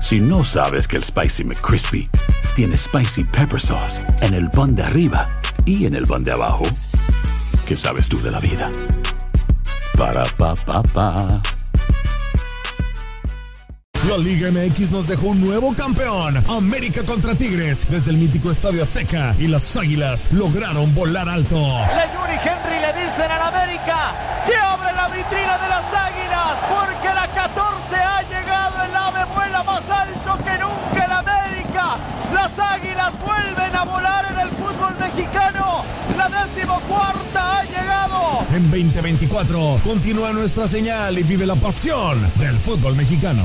Si no sabes que el Spicy McCrispy tiene Spicy Pepper Sauce en el pan de arriba y en el pan de abajo, ¿qué sabes tú de la vida? Para, pa, pa, pa. La Liga MX nos dejó un nuevo campeón. América contra Tigres desde el mítico Estadio Azteca y las Águilas lograron volar alto. Le Yuri Henry le dicen al América En 2024 continúa nuestra señal y vive la pasión del fútbol mexicano.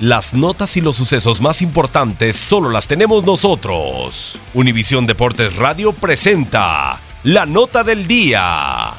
Las notas y los sucesos más importantes solo las tenemos nosotros. Univisión Deportes Radio presenta la nota del día.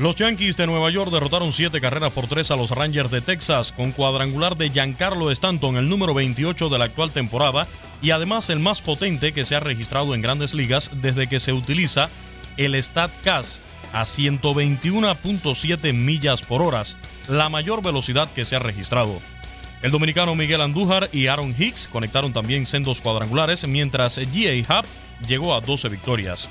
Los Yankees de Nueva York derrotaron 7 carreras por 3 a los Rangers de Texas con cuadrangular de Giancarlo Stanton, el número 28 de la actual temporada y además el más potente que se ha registrado en grandes ligas desde que se utiliza el StatCast a 121.7 millas por hora, la mayor velocidad que se ha registrado. El dominicano Miguel Andújar y Aaron Hicks conectaron también sendos cuadrangulares, mientras G.A. Hub llegó a 12 victorias.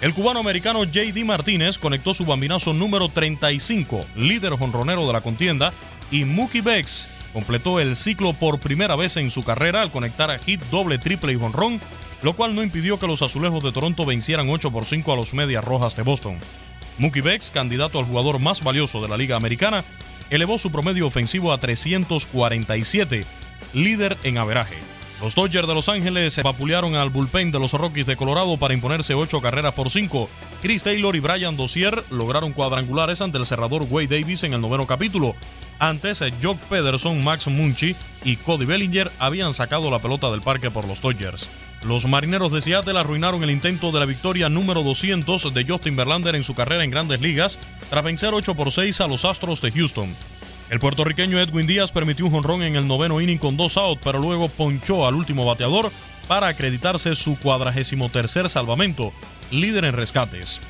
El cubano americano J.D. Martínez conectó su bambinazo número 35, líder jonronero de la contienda, y Mookie Becks completó el ciclo por primera vez en su carrera al conectar a hit doble, triple y jonrón, lo cual no impidió que los azulejos de Toronto vencieran 8 por 5 a los Medias Rojas de Boston. Mookie Becks, candidato al jugador más valioso de la Liga Americana, elevó su promedio ofensivo a 347, líder en averaje. Los Dodgers de Los Ángeles vapulearon al bullpen de los Rockies de Colorado para imponerse 8 carreras por 5. Chris Taylor y Brian Dozier lograron cuadrangulares ante el cerrador Wade Davis en el noveno capítulo. Antes, Jock Pederson, Max Munchi y Cody Bellinger habían sacado la pelota del parque por los Dodgers. Los marineros de Seattle arruinaron el intento de la victoria número 200 de Justin Verlander en su carrera en grandes ligas tras vencer 8 por 6 a los Astros de Houston. El puertorriqueño Edwin Díaz permitió un jonrón en el noveno inning con dos outs, pero luego ponchó al último bateador para acreditarse su cuadragésimo tercer salvamento, líder en rescates.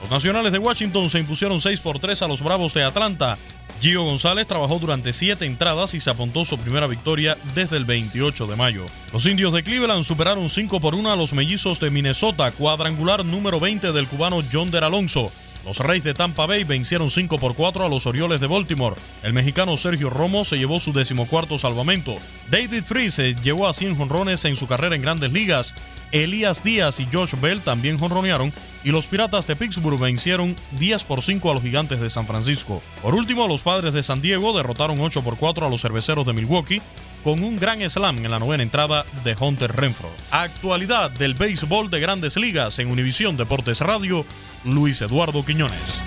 Los nacionales de Washington se impusieron 6 por 3 a los Bravos de Atlanta. Gio González trabajó durante 7 entradas y se apuntó su primera victoria desde el 28 de mayo. Los indios de Cleveland superaron 5 por 1 a los mellizos de Minnesota, cuadrangular número 20 del cubano John Der Alonso. Los Reyes de Tampa Bay vencieron 5 por 4 a los Orioles de Baltimore. El mexicano Sergio Romo se llevó su decimocuarto salvamento. David Freese llegó a 100 jonrones en su carrera en grandes ligas. Elías Díaz y Josh Bell también jonronearon y los Piratas de Pittsburgh vencieron 10 por 5 a los Gigantes de San Francisco. Por último, los Padres de San Diego derrotaron 8 por 4 a los Cerveceros de Milwaukee con un gran slam en la novena entrada de Hunter Renfro. Actualidad del béisbol de grandes ligas en Univisión Deportes Radio, Luis Eduardo Quiñones.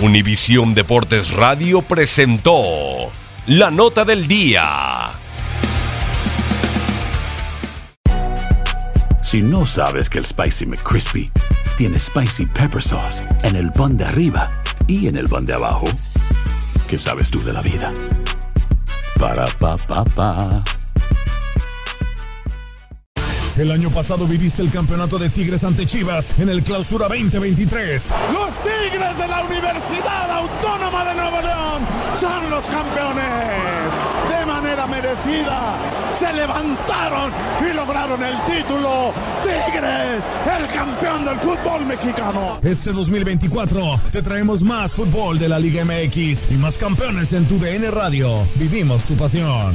Univisión Deportes Radio presentó la nota del día. Si no sabes que el Spicy McCrispy tiene Spicy Pepper Sauce en el pan de arriba y en el pan de abajo, ¿qué sabes tú de la vida? Para, pa, pa, pa. El año pasado viviste el campeonato de Tigres ante Chivas en el Clausura 2023. Los Tigres de la Universidad Autónoma de Nuevo León son los campeones. De manera merecida, se levantaron y lograron el título. Tigres, el campeón del fútbol mexicano. Este 2024 te traemos más fútbol de la Liga MX y más campeones en tu DN Radio. Vivimos tu pasión.